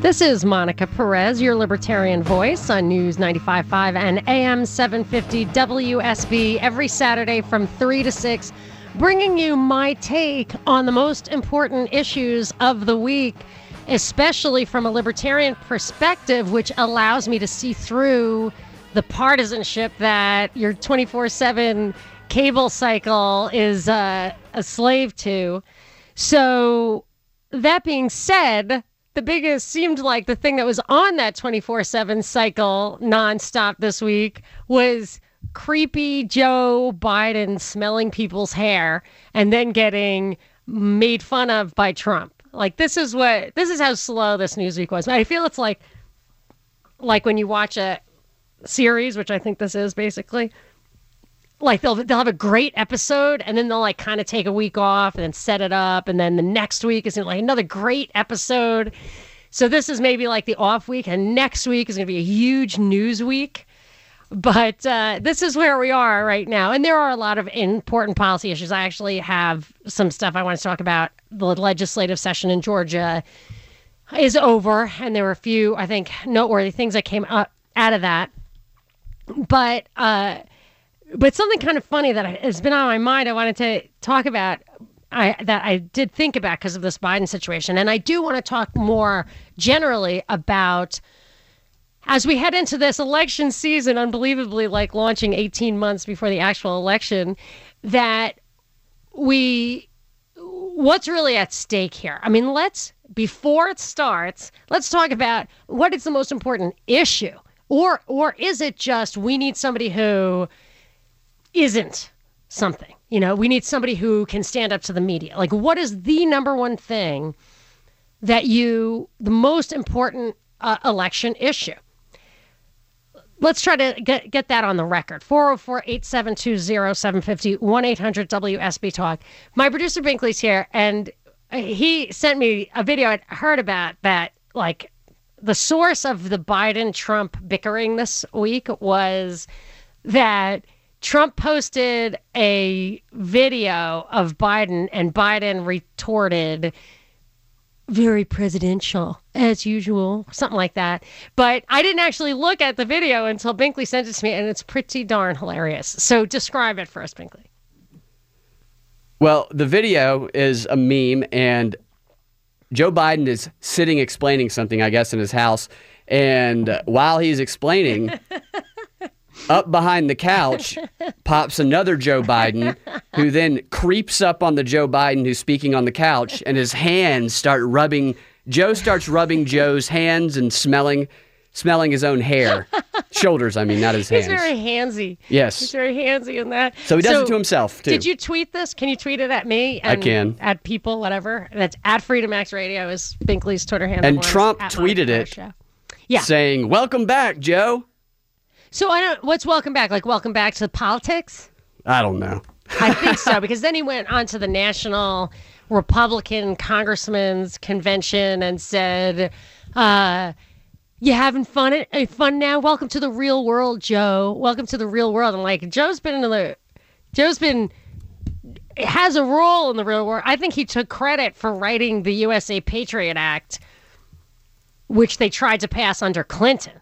This is Monica Perez, your libertarian voice on News 95.5 and AM 750 WSB every Saturday from 3 to 6, bringing you my take on the most important issues of the week, especially from a libertarian perspective, which allows me to see through the partisanship that your 24 7 cable cycle is uh, a slave to. So, that being said, the biggest seemed like the thing that was on that 24 7 cycle nonstop this week was creepy Joe Biden smelling people's hair and then getting made fun of by Trump. Like this is what this is how slow this news week was. I feel it's like like when you watch a series, which I think this is basically, like they'll they'll have a great episode and then they'll like kind of take a week off and then set it up and then the next week is like another great episode. So this is maybe like the off week and next week is going to be a huge news week. But uh, this is where we are right now. And there are a lot of important policy issues. I actually have some stuff I want to talk about. The legislative session in Georgia is over, and there were a few, I think, noteworthy things that came up out of that. But uh, but something kind of funny that has been on my mind I wanted to talk about I, that I did think about because of this Biden situation. And I do want to talk more generally about as we head into this election season, unbelievably like launching 18 months before the actual election, that we what's really at stake here. I mean, let's before it starts, let's talk about what is the most important issue. Or or is it just we need somebody who isn't something. You know, we need somebody who can stand up to the media. Like, what is the number one thing that you, the most important uh, election issue? Let's try to get, get that on the record. 404 872 0750 1 800 WSB Talk. My producer Binkley's here, and he sent me a video I'd heard about that, like, the source of the Biden Trump bickering this week was that Trump posted a video of Biden, and Biden retorted, very presidential, as usual, something like that. But I didn't actually look at the video until Binkley sent it to me, and it's pretty darn hilarious. So describe it for us, Binkley. Well, the video is a meme, and Joe Biden is sitting explaining something, I guess, in his house. And while he's explaining, up behind the couch pops another Joe Biden, who then creeps up on the Joe Biden who's speaking on the couch, and his hands start rubbing. Joe starts rubbing Joe's hands and smelling, smelling his own hair, shoulders. I mean, not his hands. He's very handsy. Yes, he's very handsy in that. So he does so, it to himself too. Did you tweet this? Can you tweet it at me? I can. At people, whatever. That's at Freedom Max Radio is Binkley's Twitter handle. And Trump tweeted it, yeah. saying, "Welcome back, Joe." So I don't. What's welcome back? Like welcome back to politics? I don't know. I think so because then he went on to the national Republican Congressman's convention and said, uh, "You having fun? Uh, fun now? Welcome to the real world, Joe. Welcome to the real world." I'm like, Joe's been in the, Joe's been has a role in the real world. I think he took credit for writing the USA Patriot Act, which they tried to pass under Clinton.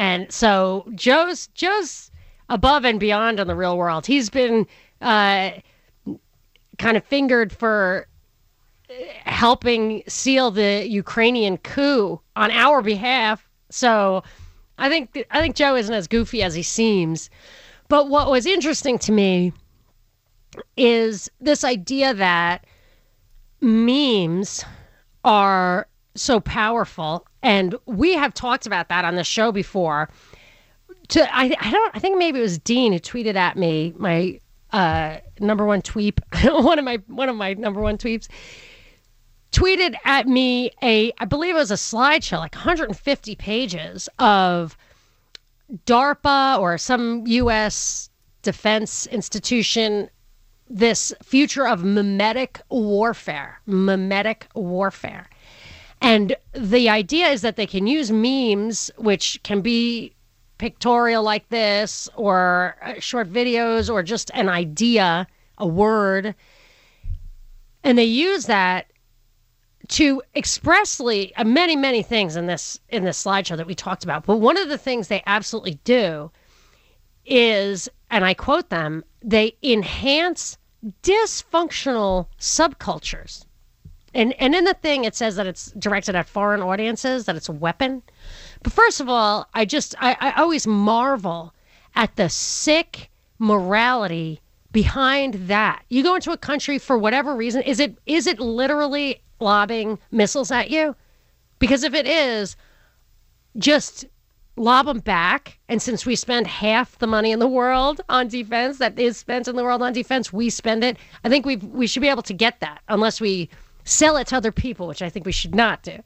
And so Joe's Joe's above and beyond in the real world. He's been uh, kind of fingered for helping seal the Ukrainian coup on our behalf. So I think I think Joe isn't as goofy as he seems. But what was interesting to me is this idea that memes are so powerful and we have talked about that on the show before to I, I don't I think maybe it was Dean who tweeted at me my uh, number one tweet one of my one of my number one tweets tweeted at me a I believe it was a slideshow like 150 pages of DARPA or some U.S. defense institution this future of mimetic warfare mimetic warfare and the idea is that they can use memes which can be pictorial like this or uh, short videos or just an idea a word. And they use that to expressly uh, many many things in this in this slideshow that we talked about. But one of the things they absolutely do is and i quote them they enhance dysfunctional subcultures and and in the thing it says that it's directed at foreign audiences that it's a weapon but first of all i just i, I always marvel at the sick morality behind that you go into a country for whatever reason is it is it literally lobbing missiles at you? Because if it is, just lob them back. And since we spend half the money in the world on defense that is spent in the world on defense, we spend it. I think we we should be able to get that unless we sell it to other people, which I think we should not do.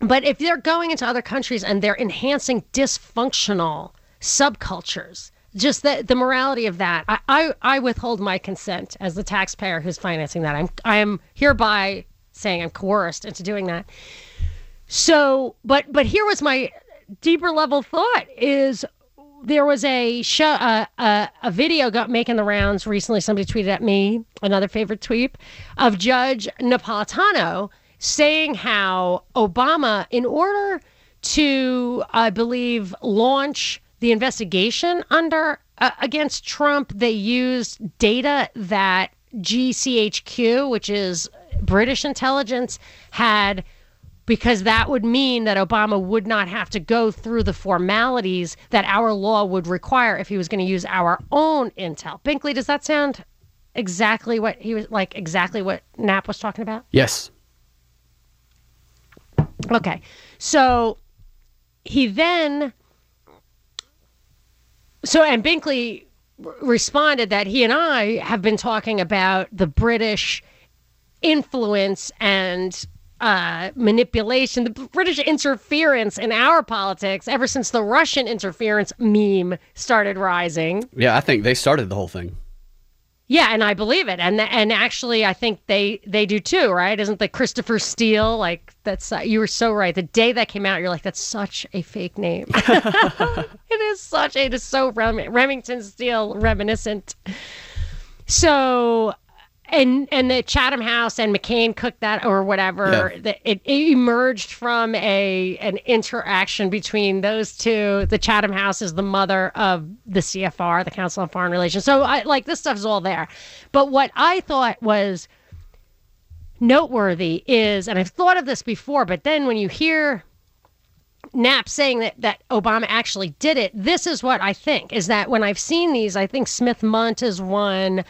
But if they're going into other countries and they're enhancing dysfunctional subcultures, just the, the morality of that, I, I, I withhold my consent as the taxpayer who's financing that. I'm I am hereby saying I'm coerced into doing that. So, but but here was my deeper level thought is there was a show uh, uh, a video got making the rounds recently. Somebody tweeted at me another favorite tweet of judge napolitano saying how obama in order to i believe launch the investigation under uh, against Trump, they used data that GCHQ, which is British intelligence, had because that would mean that Obama would not have to go through the formalities that our law would require if he was going to use our own intel. Binkley, does that sound exactly what he was like exactly what Knapp was talking about? Yes. Okay. So he then so, and Binkley responded that he and I have been talking about the British influence and uh, manipulation, the British interference in our politics ever since the Russian interference meme started rising. Yeah, I think they started the whole thing. Yeah, and I believe it, and and actually, I think they they do too, right? Isn't the Christopher Steele like that's uh, you were so right. The day that came out, you're like, that's such a fake name. it is such. It is so Rem- Remington Steele reminiscent. So and and the Chatham House and McCain cooked that or whatever. Yeah. It, it, emerged from a an interaction between those two. The Chatham House is the mother of the CFR, the Council on Foreign Relations. So I like this stuff is all there. But what I thought was noteworthy is, and I've thought of this before, but then when you hear Knapp saying that, that Obama actually did it, this is what I think is that when I've seen these, I think Smith Mundt is one.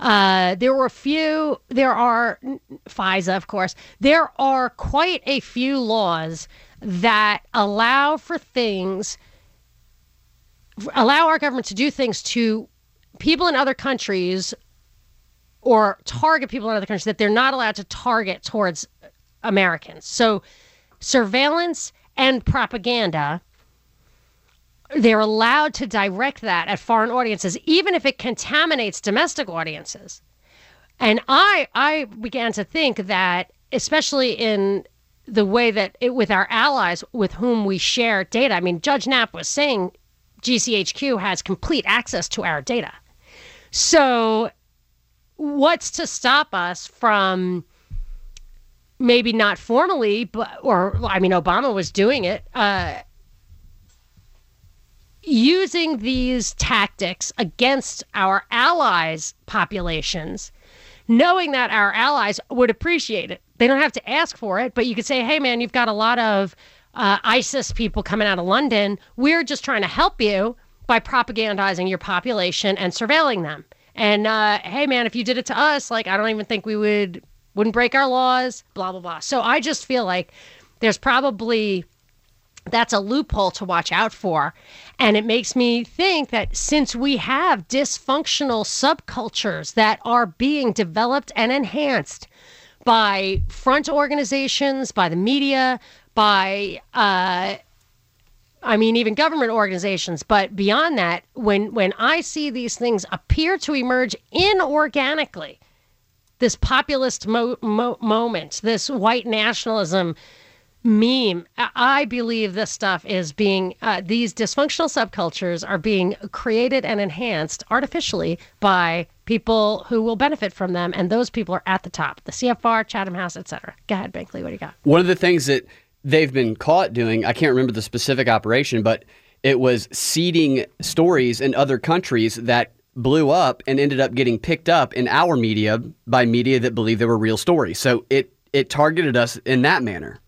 Uh, there were a few, there are FISA, of course, there are quite a few laws that allow for things, allow our government to do things to people in other countries or target people in other countries that they're not allowed to target towards Americans. So surveillance and propaganda they're allowed to direct that at foreign audiences, even if it contaminates domestic audiences. And I, I began to think that, especially in the way that it, with our allies with whom we share data, I mean, Judge Knapp was saying GCHQ has complete access to our data. So, what's to stop us from maybe not formally, but, or, I mean, Obama was doing it. Uh, using these tactics against our allies' populations, knowing that our allies would appreciate it. They don't have to ask for it, but you could say, hey, man, you've got a lot of uh, ISIS people coming out of London. We're just trying to help you by propagandizing your population and surveilling them. And uh, hey, man, if you did it to us, like I don't even think we would wouldn't break our laws. Blah blah blah. So I just feel like there's probably that's a loophole to watch out for. And it makes me think that since we have dysfunctional subcultures that are being developed and enhanced by front organizations, by the media, by, uh, I mean, even government organizations. But beyond that, when, when I see these things appear to emerge inorganically, this populist mo- mo- moment, this white nationalism meme. I believe this stuff is being, uh, these dysfunctional subcultures are being created and enhanced artificially by people who will benefit from them. And those people are at the top the CFR, Chatham House, etc. Go ahead, Binkley. What do you got? One of the things that they've been caught doing, I can't remember the specific operation, but it was seeding stories in other countries that blew up and ended up getting picked up in our media by media that believed they were real stories. So it it targeted us in that manner.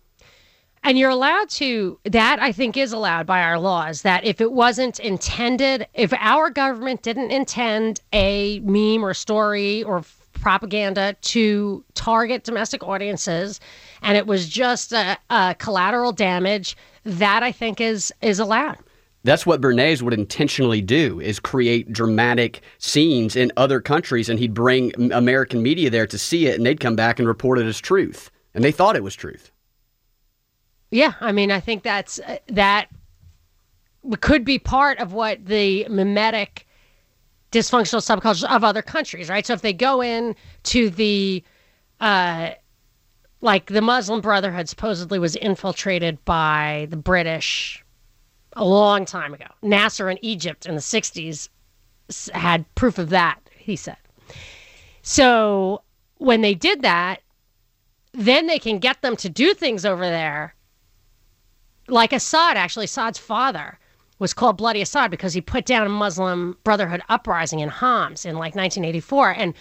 And you're allowed to, that I think is allowed by our laws, that if it wasn't intended, if our government didn't intend a meme or story or propaganda to target domestic audiences and it was just a, a collateral damage, that I think is is allowed. That's what Bernays would intentionally do is create dramatic scenes in other countries and he'd bring American media there to see it and they'd come back and report it as truth. And they thought it was truth. Yeah, I mean, I think that's uh, that could be part of what the mimetic dysfunctional subcultures of other countries, right? So if they go in to the uh, like the Muslim Brotherhood supposedly was infiltrated by the British a long time ago. Nasser in Egypt in the 60s had proof of that, he said. So when they did that, then they can get them to do things over there like Assad, actually, Assad's father was called Bloody Assad because he put down a Muslim Brotherhood uprising in Homs in like 1984. And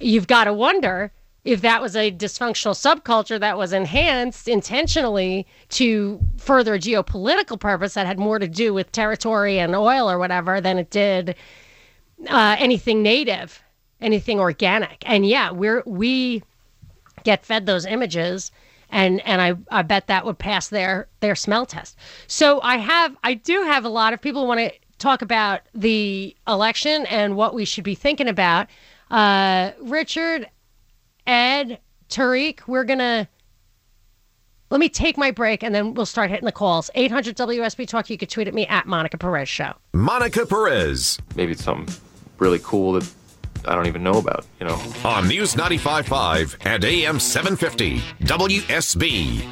you've got to wonder if that was a dysfunctional subculture that was enhanced intentionally to further geopolitical purpose that had more to do with territory and oil or whatever than it did uh, anything native, anything organic. And yeah, we're we get fed those images and and I, I bet that would pass their their smell test. So I have I do have a lot of people want to talk about the election and what we should be thinking about. Uh, Richard, Ed, Tariq, we're gonna let me take my break and then we'll start hitting the calls. 800 WSB Talk. You could tweet at me at Monica Perez Show. Monica Perez. Maybe it's something really cool that I don't even know about, you know. On News 95.5 and AM 750, WSB.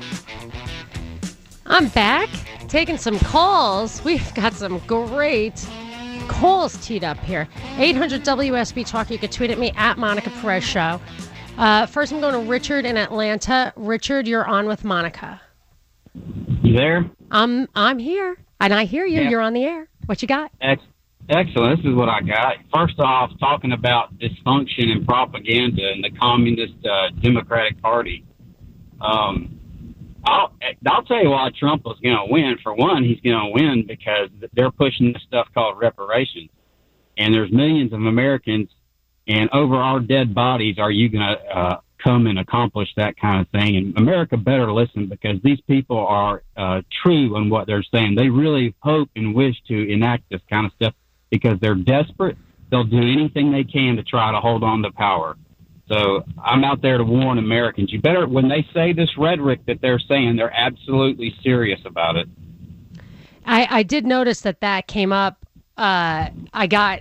I'm back taking some calls. We've got some great calls teed up here. 800 WSB Talk. You can tweet at me at Monica Perez Show. Uh, first, I'm going to Richard in Atlanta. Richard, you're on with Monica. You there? I'm I'm here, and I hear you. Yeah. You're on the air. What you got? Ex- Excellent. This is what I got. First off, talking about dysfunction and propaganda in the Communist uh, Democratic Party. Um, I'll, I'll tell you why Trump was going to win. For one, he's going to win because they're pushing this stuff called reparations. And there's millions of Americans, and over our dead bodies, are you going to uh, come and accomplish that kind of thing? And America better listen because these people are uh, true in what they're saying. They really hope and wish to enact this kind of stuff because they're desperate. They'll do anything they can to try to hold on to power. So I'm out there to warn Americans. You better, when they say this rhetoric that they're saying, they're absolutely serious about it. I, I did notice that that came up. Uh, I got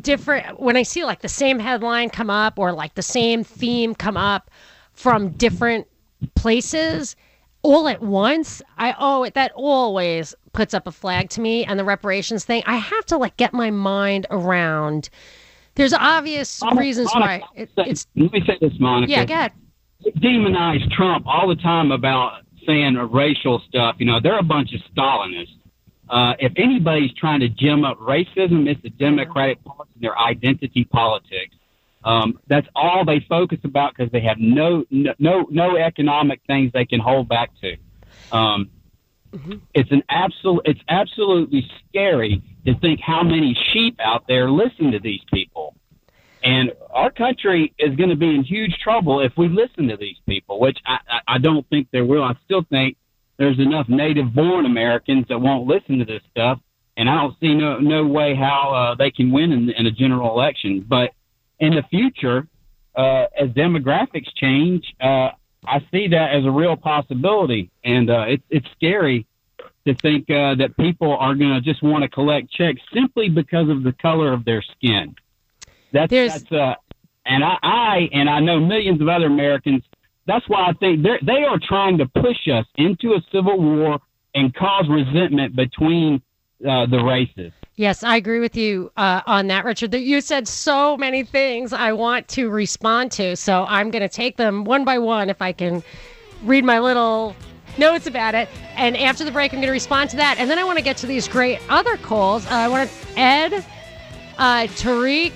different when I see like the same headline come up or like the same theme come up from different places all at once. I oh that always puts up a flag to me. And the reparations thing, I have to like get my mind around. There's obvious Monica, reasons why it, it's Let me say this, Monica. yeah. Go ahead. demonize Trump all the time about saying racial stuff. You know, they're a bunch of Stalinists. Uh, if anybody's trying to gem up racism, it's the Democratic Party and their identity politics. Um, that's all they focus about because they have no, no no no economic things they can hold back to. Um, It's an absolute. It's absolutely scary to think how many sheep out there listen to these people. And our country is going to be in huge trouble if we listen to these people, which I, I, I don't think there will. I still think there's enough native born Americans that won't listen to this stuff. And I don't see no, no way how uh, they can win in, in a general election. But in the future, uh, as demographics change, uh, I see that as a real possibility. And uh, it's, it's scary to think uh, that people are going to just want to collect checks simply because of the color of their skin. That's There's- that's uh, and I, I and I know millions of other Americans. That's why I think they they are trying to push us into a civil war and cause resentment between uh, the races. Yes, I agree with you uh, on that, Richard. That You said so many things I want to respond to, so I'm going to take them one by one if I can read my little notes about it. And after the break, I'm going to respond to that. And then I want to get to these great other calls. Uh, I want to, Ed, uh, Tariq,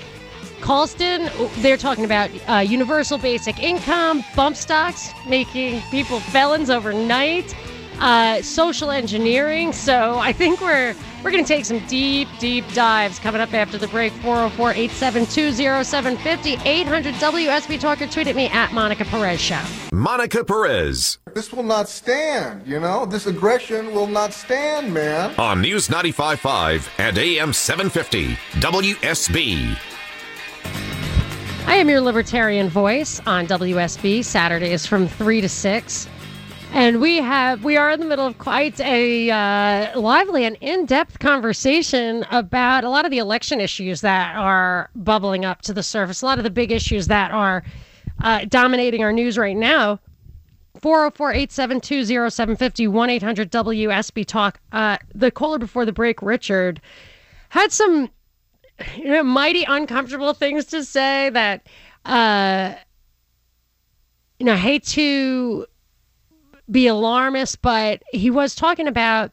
Colston, they're talking about uh, universal basic income, bump stocks, making people felons overnight, uh, social engineering. So I think we're we're going to take some deep, deep dives coming up after the break. 404 872 0750 800 WSB Talker. Tweet at me at Monica Perez Show. Monica Perez This will not stand, you know? This aggression will not stand, man. on News 95.5 and AM 750 WSB. I am your libertarian voice on WSB Saturdays from 3 to 6. And we have we are in the middle of quite a uh, lively and in-depth conversation about a lot of the election issues that are bubbling up to the surface. A lot of the big issues that are uh, dominating our news right now. 404-872-0750 1-800-WSB Talk. Uh, the caller before the break, Richard, had some you know, mighty uncomfortable things to say that uh you know, hate to be alarmist, but he was talking about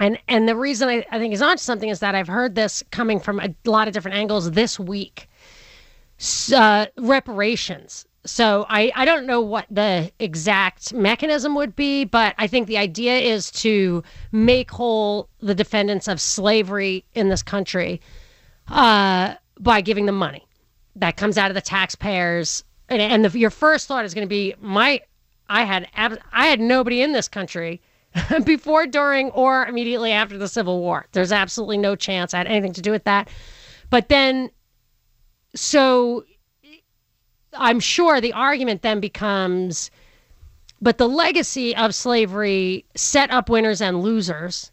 and and the reason I, I think he's on something is that I've heard this coming from a lot of different angles this week. Uh, reparations. So I, I don't know what the exact mechanism would be, but I think the idea is to make whole the defendants of slavery in this country uh, by giving them money that comes out of the taxpayers. And, and the, your first thought is going to be, my, I had ab- I had nobody in this country before, during, or immediately after the Civil War. There's absolutely no chance I had anything to do with that. But then, so I'm sure the argument then becomes, but the legacy of slavery set up winners and losers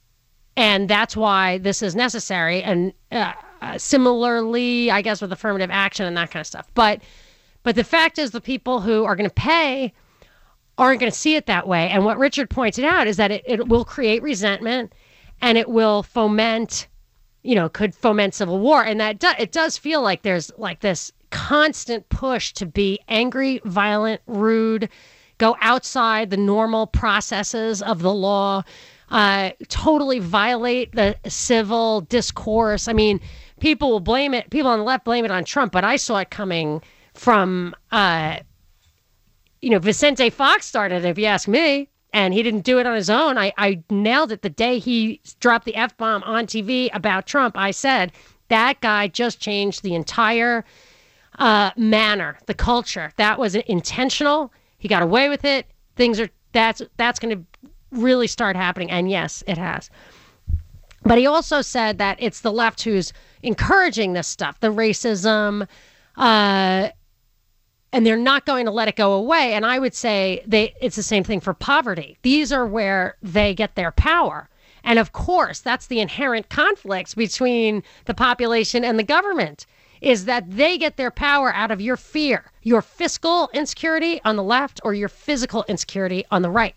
and that's why this is necessary and uh, uh, similarly i guess with affirmative action and that kind of stuff but but the fact is the people who are going to pay aren't going to see it that way and what richard pointed out is that it, it will create resentment and it will foment you know could foment civil war and that do, it does feel like there's like this constant push to be angry violent rude go outside the normal processes of the law uh, totally violate the civil discourse. I mean, people will blame it. People on the left blame it on Trump, but I saw it coming from, uh, you know, Vicente Fox started. If you ask me, and he didn't do it on his own. I, I nailed it the day he dropped the f bomb on TV about Trump. I said that guy just changed the entire uh, manner, the culture. That was intentional. He got away with it. Things are that's that's going to really start happening. And yes, it has. But he also said that it's the left who's encouraging this stuff, the racism, uh, and they're not going to let it go away. And I would say they it's the same thing for poverty. These are where they get their power. And of course, that's the inherent conflicts between the population and the government is that they get their power out of your fear, your fiscal insecurity on the left or your physical insecurity on the right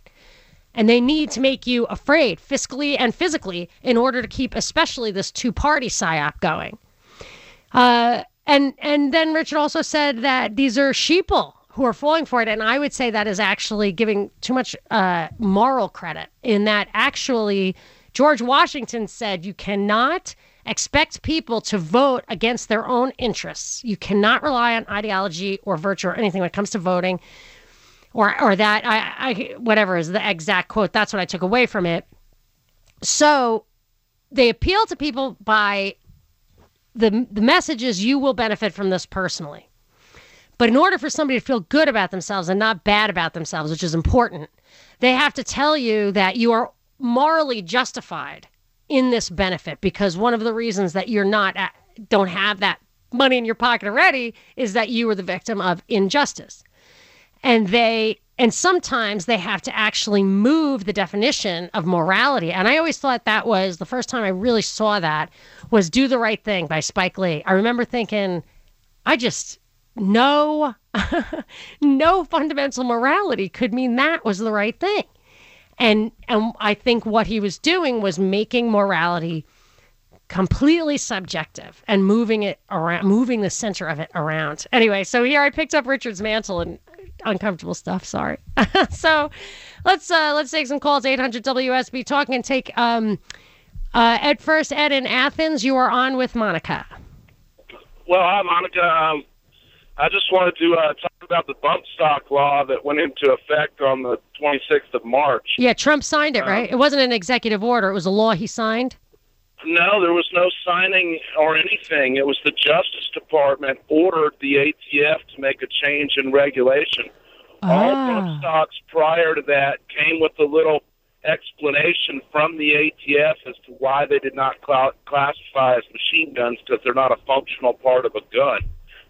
and they need to make you afraid fiscally and physically in order to keep especially this two-party psyop going uh, and and then richard also said that these are sheeple who are falling for it and i would say that is actually giving too much uh, moral credit in that actually george washington said you cannot expect people to vote against their own interests you cannot rely on ideology or virtue or anything when it comes to voting or or that I, I whatever is the exact quote. That's what I took away from it. So they appeal to people by the the message is you will benefit from this personally. But in order for somebody to feel good about themselves and not bad about themselves, which is important, they have to tell you that you are morally justified in this benefit because one of the reasons that you're not at, don't have that money in your pocket already is that you were the victim of injustice. And they and sometimes they have to actually move the definition of morality. And I always thought that was the first time I really saw that was Do the Right Thing by Spike Lee. I remember thinking, I just no no fundamental morality could mean that was the right thing. And and I think what he was doing was making morality completely subjective and moving it around moving the center of it around. Anyway, so here I picked up Richard's mantle and uncomfortable stuff, sorry. so let's uh let's take some calls 800 WSB talk and take um uh Ed first Ed in Athens, you are on with Monica. Well, hi, Monica. Um, I just wanted to uh, talk about the bump stock law that went into effect on the 26th of March. Yeah, Trump signed it, right? it wasn't an executive order, it was a law he signed. No, there was no signing or anything. It was the Justice Department ordered the ATF to make a change in regulation. All bump stocks prior to that came with a little explanation from the ATF as to why they did not cl- classify as machine guns because they're not a functional part of a gun.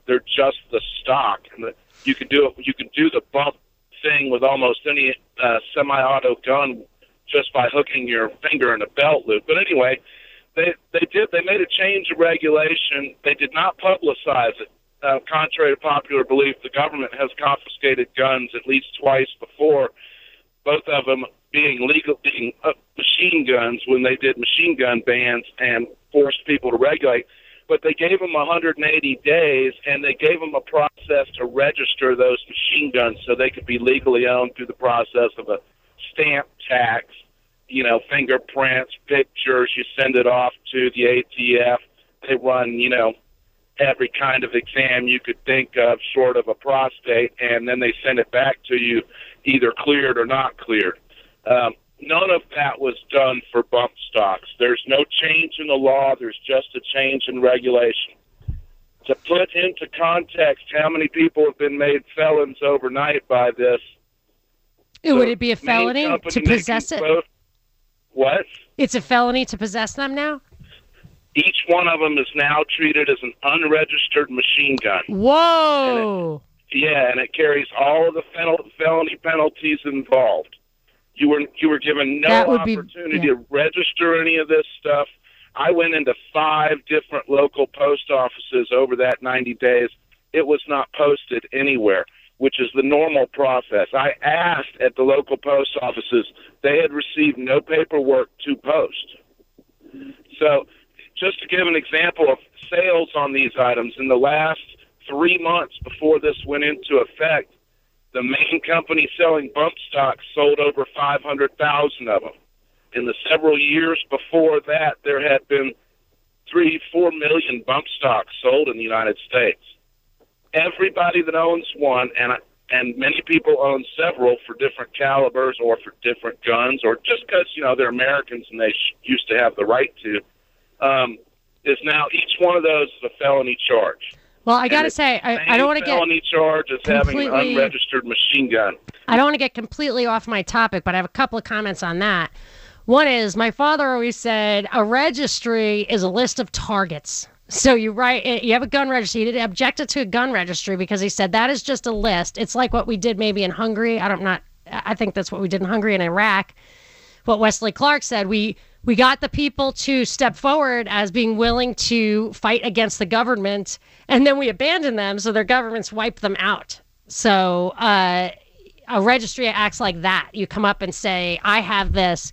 They're just the stock, and the, you can do it. You can do the bump thing with almost any uh, semi-auto gun just by hooking your finger in a belt loop. But anyway, they they did they made a change of regulation. They did not publicize it. Uh, contrary to popular belief, the government has confiscated guns at least twice before, both of them being legal, being uh, machine guns when they did machine gun bans and forced people to regulate. But they gave them 180 days, and they gave them a process to register those machine guns so they could be legally owned through the process of a stamp tax you know, fingerprints, pictures. You send it off to the ATF. They run, you know, every kind of exam you could think of, short of a prostate, and then they send it back to you, either cleared or not cleared. Um, none of that was done for bump stocks. There's no change in the law. There's just a change in regulation. To put into context how many people have been made felons overnight by this. Would it be a felony to possess it? Both, what? It's a felony to possess them now? Each one of them is now treated as an unregistered machine gun. Whoa. And it, yeah, and it carries all of the fel- felony penalties involved. You were you were given no opportunity be, yeah. to register any of this stuff. I went into five different local post offices over that 90 days. It was not posted anywhere which is the normal process. I asked at the local post offices, they had received no paperwork to post. So, just to give an example of sales on these items, in the last three months before this went into effect, the main company selling bump stocks sold over 500,000 of them. In the several years before that, there had been three, four million bump stocks sold in the United States everybody that owns one, and and many people own several for different calibers or for different guns, or just because you know they're Americans and they sh- used to have the right to, um, is now each one of those is a felony charge. Well, I got to say, I, I don't want to get felony charge as having an unregistered machine gun. I don't want to get completely off my topic, but I have a couple of comments on that. One is my father always said a registry is a list of targets. So you write, eh, you have a gun registry. He objected to a gun registry because he said that is just a list. It's like what we did maybe in Hungary. I don't not. I think that's what we did in Hungary and Iraq. What Wesley Clark said, we we got the people to step forward as being willing to fight against the government, and then we abandoned them, so their governments wiped them out. So uh, a registry acts like that. You come up and say, "I have this."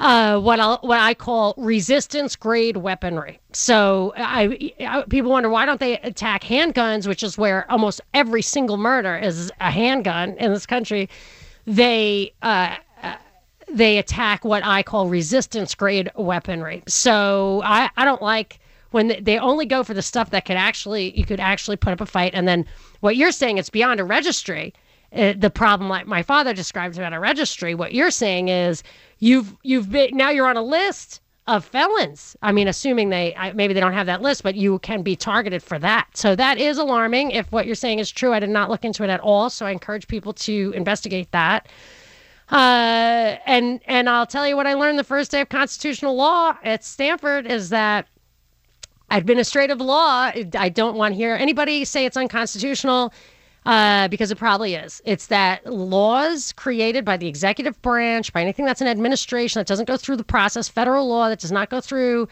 Uh, what I what I call resistance grade weaponry. So I, I, people wonder why don't they attack handguns, which is where almost every single murder is a handgun in this country. They uh, they attack what I call resistance grade weaponry. So I, I don't like when they only go for the stuff that could actually you could actually put up a fight and then what you're saying it's beyond a registry uh, the problem like my father described about a registry what you're saying is you've you've been now you're on a list of felons. I mean, assuming they I- maybe they don't have that list, but you can be targeted for that. So that is alarming. If what you're saying is true, I did not look into it at all. So I encourage people to investigate that. Uh, and and I'll tell you what I learned the first day of constitutional law at Stanford is that administrative law. I don't want to hear anybody say it's unconstitutional uh, because it probably is. It's that laws created by the executive branch, by anything that's an administration that doesn't go through the process, federal law that does not go through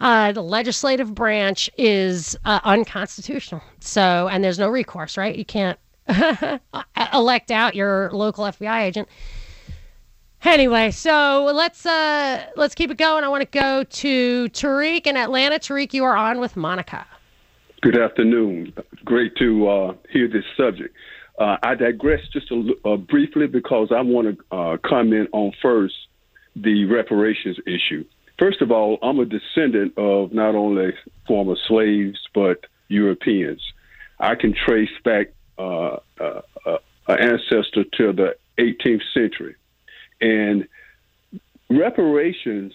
uh, the legislative branch, is uh, unconstitutional. So, and there's no recourse, right? You can't elect out your local FBI agent. Anyway, so let's uh let's keep it going. I want to go to Tariq in Atlanta. Tariq, you are on with Monica. Good afternoon. Great to uh, hear this subject. Uh, I digress just a, uh, briefly because I want to uh, comment on first the reparations issue. First of all, I'm a descendant of not only former slaves but Europeans. I can trace back uh, uh, uh, an ancestor to the 18th century, and reparations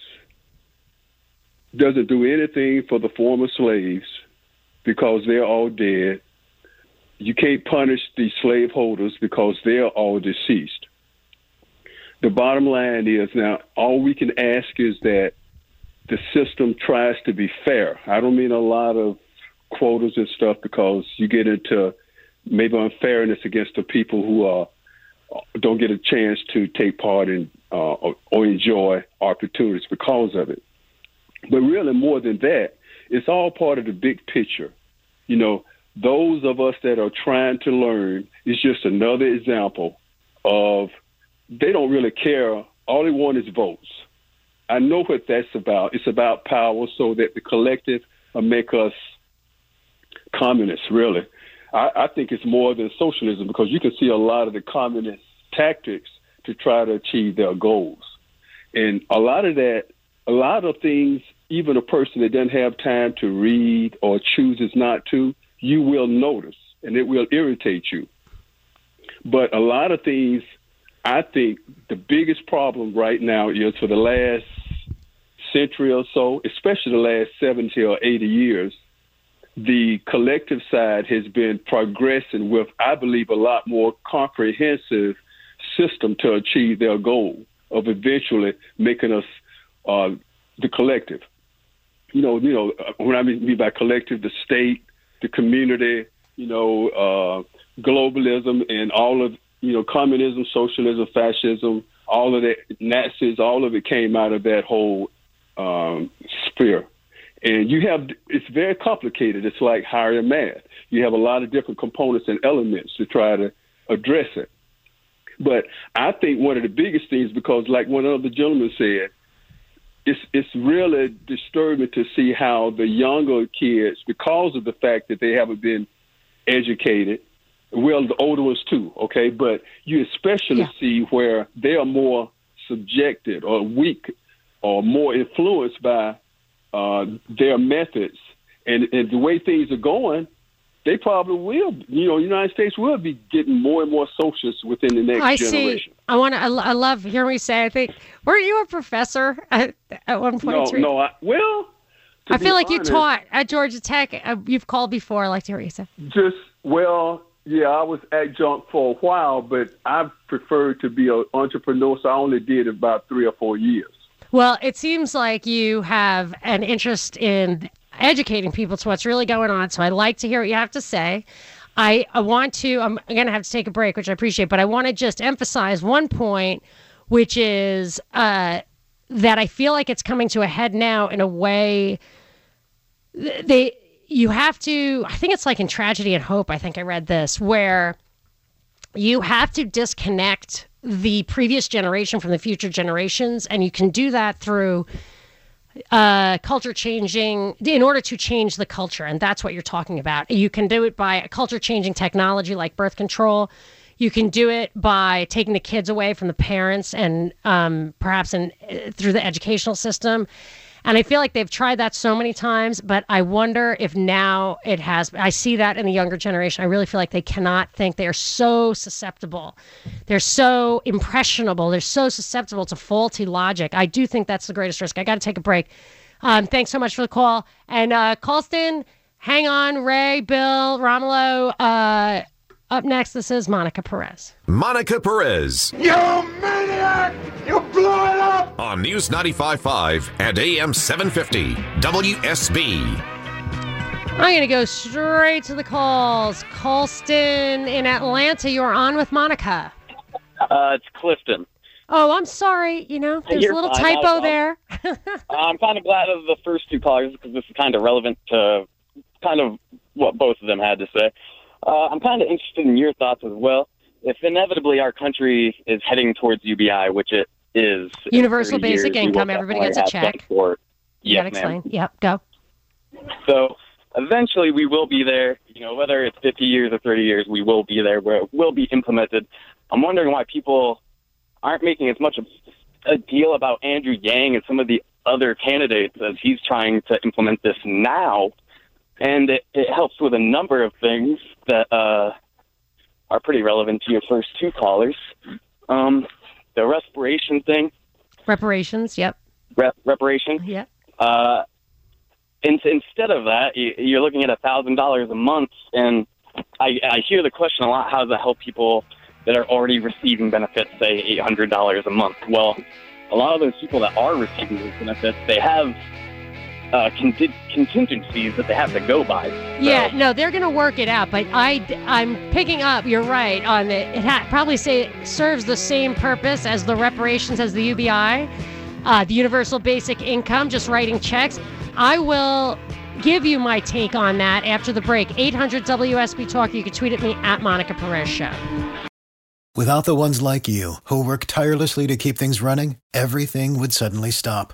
doesn't do anything for the former slaves because they're all dead. You can't punish the slaveholders because they're all deceased. The bottom line is now all we can ask is that the system tries to be fair. I don't mean a lot of quotas and stuff because you get into maybe unfairness against the people who are don't get a chance to take part in uh, or, or enjoy opportunities because of it. But really, more than that, it's all part of the big picture. You know, those of us that are trying to learn is just another example of they don't really care. All they want is votes. I know what that's about. It's about power so that the collective will make us communists, really. I, I think it's more than socialism because you can see a lot of the communist tactics to try to achieve their goals. And a lot of that, a lot of things, even a person that doesn't have time to read or chooses not to, you will notice and it will irritate you. But a lot of things, I think the biggest problem right now is for the last century or so, especially the last 70 or 80 years, the collective side has been progressing with, I believe, a lot more comprehensive system to achieve their goal of eventually making us uh, the collective. You know, you know, when I mean by collective, the state, the community, you know, uh, globalism, and all of you know, communism, socialism, fascism, all of that, Nazis, all of it came out of that whole um, sphere. And you have, it's very complicated. It's like higher math. You have a lot of different components and elements to try to address it. But I think one of the biggest things, because like one of the gentlemen said, it's it's really disturbing to see how the younger kids, because of the fact that they haven't been educated, well, the older ones too, okay, but you especially Yeah. see where they are more subjected or weak or more influenced by uh, their methods and, and the way things are going, they probably will. You know, United States will be getting more and more socialist within the next I generation. see. I want to. I, I love hearing you say. I think weren't you a professor at, at one point? No, no, I, well, I feel like you taught at Georgia Tech. Uh, you've called before. I like to hear you say. Just well, yeah, I was adjunct for a while, but I preferred to be an entrepreneur, so I only did about three or four years. Well, it seems like you have an interest in educating people to what's really going on. So I like to hear what you have to say. I, I want to, I'm going to have to take a break, which I appreciate, but I want to just emphasize one point, which is uh, that I feel like it's coming to a head now in a way they, you have to, I think it's like in Tragedy and Hope, I think I read this, where you have to disconnect the previous generation from the future generations and you can do that through uh, culture changing in order to change the culture and that's what you're talking about. You can do it by a culture changing technology like birth control. You can do it by taking the kids away from the parents and um, perhaps in, uh, through the educational system And I feel like they've tried that so many times, but I wonder if now it has. I see that in the younger generation. I really feel like they cannot think. They are so susceptible. They're so impressionable. They're so susceptible to faulty logic. I do think that's the greatest risk. I got to take a break. Um, thanks so much for the call. And uh, Colston, hang on. Ray, Bill, Romulo. Uh, up next, this is Monica Perez. Monica Perez. You maniac! You blew it up! On News 95.5 and AM 750, WSB. I'm going to go straight to the calls. Colston in Atlanta, you're on with Monica. Uh, it's Clifton. Oh, I'm sorry. You know, there's You're a little fine, not a typo there. I'm kind of glad of the first two callers because this is kind of relevant to kind of what both of them had to say. Uh, I'm kind of interested in your thoughts as well. If inevitably our country is heading towards UBI, which it is, Universal basic years, income, everybody gets a check. support. You Yes, explain. Yep, go. So eventually we will be there. You know, whether it's 50 years or 30 years, we will be there where it will be implemented. I'm wondering why people aren't making as much of a deal about Andrew Yang and some of the other candidates as he's trying to implement this now. And it, it helps with a number of things that uh, are pretty relevant to your first two callers. Um, the respiration thing, Reparations. Yep. rep- reparation. Yep. Uh, in, instead of that, you, you're looking at a thousand dollars a month, and I, I hear the question a lot: How does that help people that are already receiving benefits, say eight hundred dollars a month? Well, a lot of those people that are receiving those benefits, they have uh, conti- contingencies that they have to go by. Yeah, no, they're going to work it out. But I, I'm picking up. You're right on it. It ha- probably say it serves the same purpose as the reparations as the UBI, uh, the universal basic income, just writing checks. I will give you my take on that after the break. 800 WSB Talk. You can tweet at me at Monica Perez Show. Without the ones like you, who work tirelessly to keep things running, everything would suddenly stop.